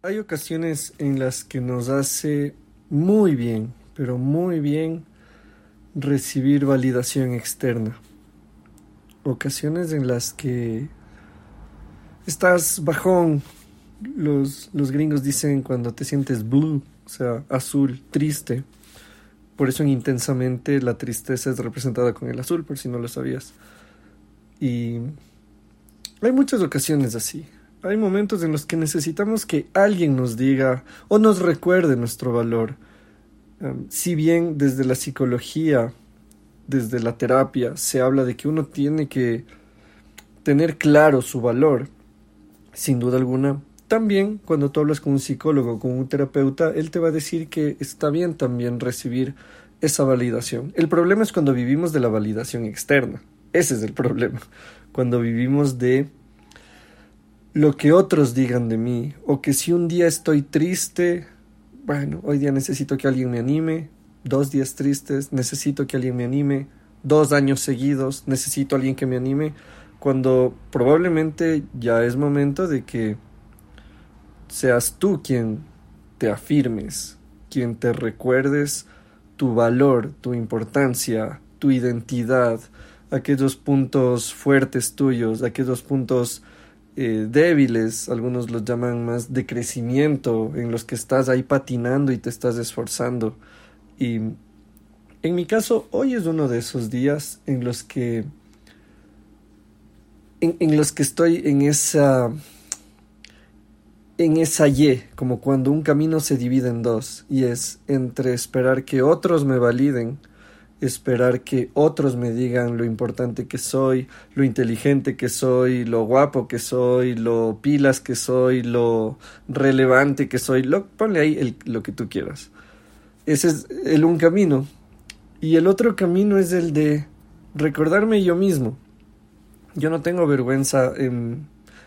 Hay ocasiones en las que nos hace muy bien, pero muy bien recibir validación externa. Ocasiones en las que estás bajón. Los, los gringos dicen cuando te sientes blue, o sea, azul, triste. Por eso en intensamente la tristeza es representada con el azul, por si no lo sabías. Y hay muchas ocasiones así. Hay momentos en los que necesitamos que alguien nos diga o nos recuerde nuestro valor. si bien desde la psicología, desde la terapia, se habla de que uno tiene que tener claro su valor, sin duda alguna, también cuando tú hablas con un psicólogo con un terapeuta, él te va a decir que está bien también recibir esa validación. El problema es cuando vivimos de la validación externa. Ese es el problema. Cuando vivimos de lo que otros digan de mí, o que si un día estoy triste, bueno, hoy día necesito que alguien me anime, dos días tristes, necesito que alguien me anime, dos años seguidos, necesito alguien que me anime, cuando probablemente ya es momento de que seas tú quien te afirmes, quien te recuerdes tu valor, tu importancia, tu identidad, aquellos puntos fuertes tuyos, aquellos puntos eh, débiles, algunos los llaman más de crecimiento, en los que estás ahí patinando y te estás esforzando. Y en mi caso, hoy es uno de esos días en los que en, en los que estoy en esa en esa Y, como cuando un camino se divide en dos, y es entre esperar que otros me validen esperar que otros me digan lo importante que soy, lo inteligente que soy, lo guapo que soy, lo pilas que soy, lo relevante que soy, lo, ponle ahí lo que tú quieras. Ese es el un camino. Y el otro camino es el de recordarme yo mismo. Yo no tengo vergüenza,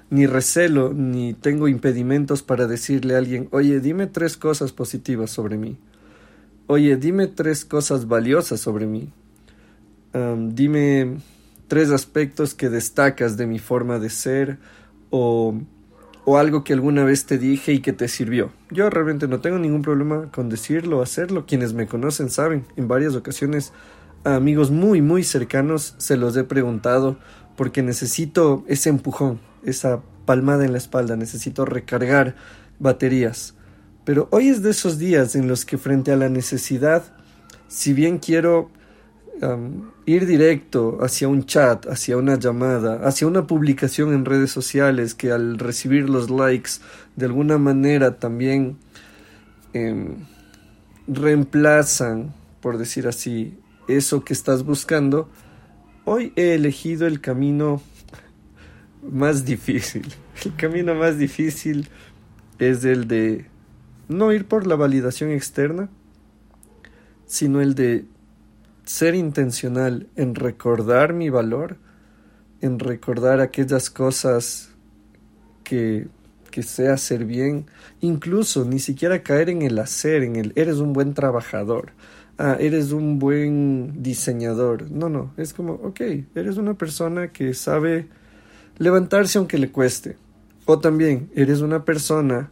ni recelo, ni tengo impedimentos para decirle a alguien, oye, dime tres cosas positivas sobre mí oye, dime tres cosas valiosas sobre mí. dime tres aspectos que destacas de mi forma de ser o, o algo que alguna vez te dije y que te sirvió. Yo realmente no tengo ningún problema con decirlo hacerlo. Quienes me conocen saben, en varias ocasiones a amigos muy, muy cercanos se los he preguntado porque necesito ese empujón, esa palmada en la espalda, necesito recargar baterías. Pero hoy es de esos días en los que frente a la necesidad, si bien quiero ir directo hacia un chat, hacia una llamada, hacia una publicación en redes sociales que al recibir los likes de alguna manera también em, reemplazan, por decir así, eso que estás buscando, hoy he elegido el camino más difícil. El camino más difícil es el de no ir por la validación externa, sino el de ser intencional en recordar mi valor, en recordar aquellas cosas que, que sé hacer bien, incluso ni siquiera caer en el hacer, en el eres un buen trabajador, ah, eres un buen diseñador. No, no, es como, ok, eres una persona que sabe levantarse aunque le cueste. O también, eres una persona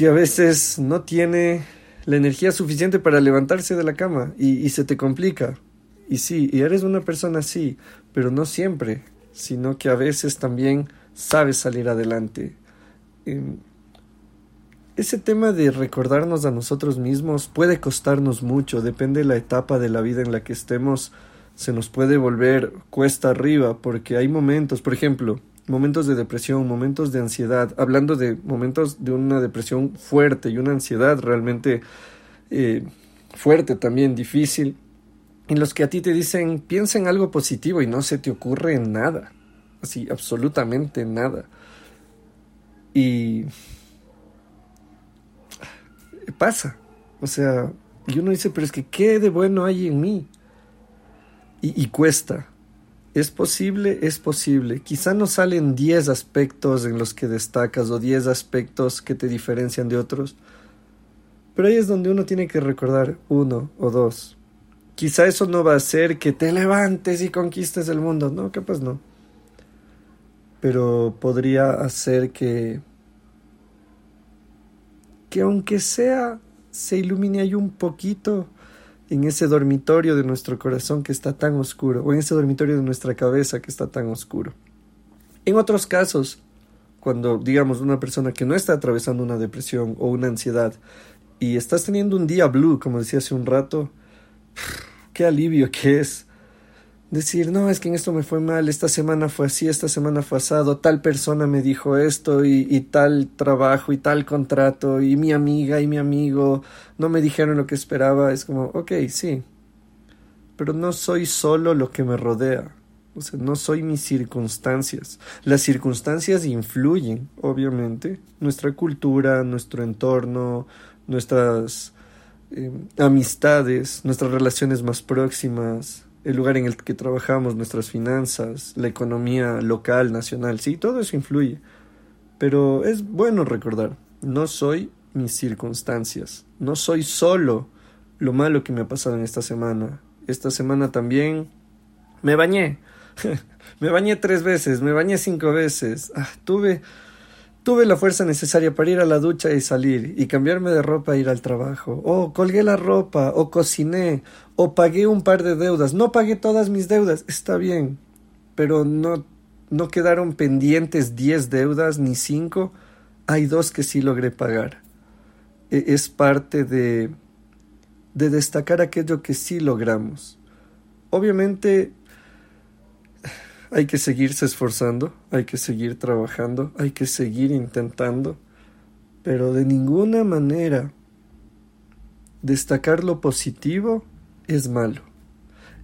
que a veces no tiene la energía suficiente para levantarse de la cama y, se te complica. Y sí, y eres una persona así, pero no siempre, sino que a veces también sabes salir adelante. Em, ese tema de recordarnos a nosotros mismos puede costarnos mucho, depende de la etapa de la vida en la que estemos, se nos puede volver cuesta arriba, porque hay momentos, por ejemplo, momentos de depresión, momentos de ansiedad, hablando de momentos de una depresión fuerte y una ansiedad realmente eh, fuerte también, difícil, en los que a ti te dicen piensa en algo positivo y no se te ocurre nada, así, absolutamente nada. Y pasa, o sea, y uno dice, pero es que ¿qué de bueno hay en mí? Y, y cuesta, es posible, es posible. Quizá no salen 10 aspectos en los que destacas o 10 aspectos que te diferencian de otros, pero ahí es donde uno tiene que recordar uno o dos. Quizá eso no va a hacer que te levantes y conquistes el mundo, no, capaz no. Pero podría hacer que que aunque sea se ilumine ahí un poquito en ese dormitorio de nuestro corazón que está tan oscuro, o en ese dormitorio de nuestra cabeza que está tan oscuro. En otros casos, cuando digamos una persona que no está atravesando una depresión o una ansiedad y estás teniendo un día blue, como decía hace un rato, qué alivio que es decir, no, es que en esto me fue mal, esta semana fue así, esta semana fue asado, tal persona me dijo esto y, y, tal trabajo y tal contrato y mi amiga y mi amigo no me dijeron lo que esperaba, es como, ok, sí, pero no soy solo lo que me rodea, o sea, no soy mis circunstancias. Las circunstancias influyen, obviamente, nuestra cultura, nuestro entorno, nuestras eh, amistades, nuestras relaciones más próximas, el lugar en el que trabajamos, nuestras finanzas, la economía local, nacional, sí, todo eso influye. Pero es bueno recordar, no soy mis circunstancias, no soy solo lo malo que me ha pasado en esta semana. Esta semana también me bañé, me bañé tres veces, me bañé cinco veces, ah, tuve Tuve la fuerza necesaria para ir a la ducha y salir, y cambiarme de ropa e ir al trabajo. O colgué la ropa, o cociné, o pagué un par de deudas. No pagué todas mis deudas, está bien, pero no, no quedaron pendientes diez deudas ni cinco. Hay dos que sí logré pagar. E, es parte de, de destacar aquello que sí logramos. Obviamente hay que seguirse esforzando, hay que seguir trabajando, hay que seguir intentando, pero de ninguna manera destacar lo positivo es malo.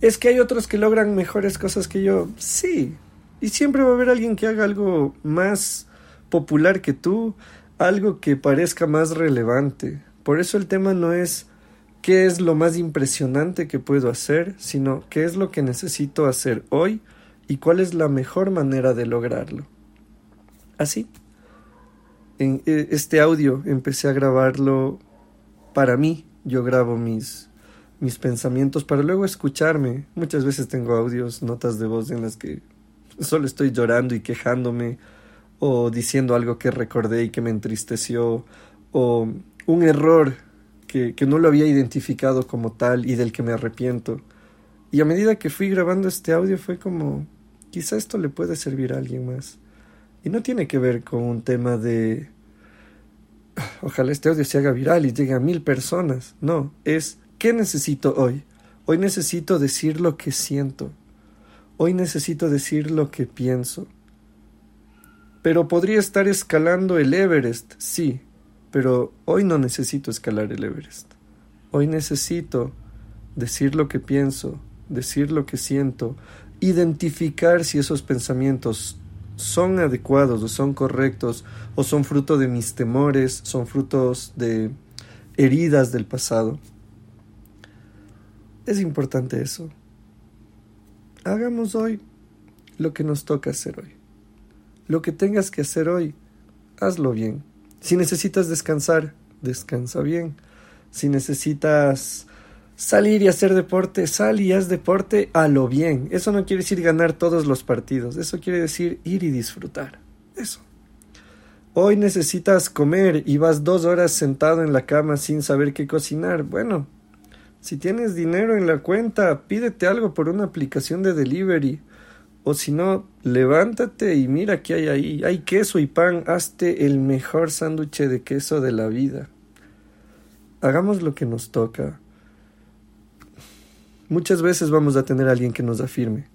Es que hay otros que logran mejores cosas que yo, sí, y siempre va a haber alguien que haga algo más popular que tú, algo que parezca más relevante. Por eso el tema no es qué es lo más impresionante que puedo hacer, sino qué es lo que necesito hacer hoy y cuál es la mejor manera de lograrlo. Así. En e, este audio empecé a grabarlo para mí. Yo grabo mis, mis pensamientos para luego escucharme. Muchas veces tengo audios, notas de voz en las que solo estoy llorando y quejándome o diciendo algo que recordé y que me entristeció o un error que, que no lo había identificado como tal y del que me arrepiento. Y a medida que fui grabando este audio fue como quizá esto le puede servir a alguien más. Y no tiene que ver con un tema de ojalá este audio se haga viral y llegue a mil personas. No, es ¿qué necesito hoy? Hoy necesito decir lo que siento. Hoy necesito decir lo que pienso. Pero podría estar escalando el Everest, sí, pero hoy no necesito escalar el Everest. Hoy necesito decir lo que pienso, decir lo que siento, identificar si esos pensamientos son adecuados o son correctos o son fruto de mis temores, son frutos de heridas del pasado. Es importante eso. Hagamos hoy lo que nos toca hacer hoy. Lo que tengas que hacer hoy, hazlo bien. Si necesitas descansar, descansa bien. Si necesitas salir y hacer deporte, sal y haz deporte a lo bien. Eso no quiere decir ganar todos los partidos, eso quiere decir ir y disfrutar. Eso. Hoy necesitas comer y vas dos horas sentado en la cama sin saber qué cocinar. Bueno, si tienes dinero en la cuenta, pídete algo por una aplicación de delivery. O si no, levántate y mira qué hay ahí. Hay queso y pan. Hazte el mejor sándwich de queso de la vida. Hagamos lo que nos toca Muchas veces vamos a tener alguien que nos afirme.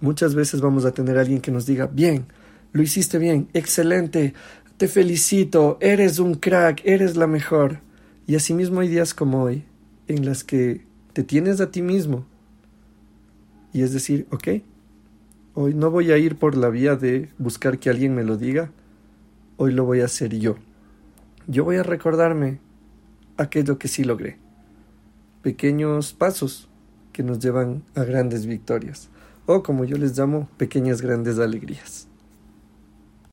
Muchas veces vamos a tener alguien que nos diga, bien, lo hiciste bien, excelente, te felicito, eres un crack, eres la mejor. Y asimismo hay días como hoy, en las que te tienes a ti mismo. Y es decir, ok, hoy no voy a ir por la vía de buscar que alguien me lo diga, hoy lo voy a hacer yo. Yo voy a recordarme aquello que sí logré. Pequeños pasos que nos llevan a grandes victorias, o como yo les llamo, pequeñas grandes alegrías.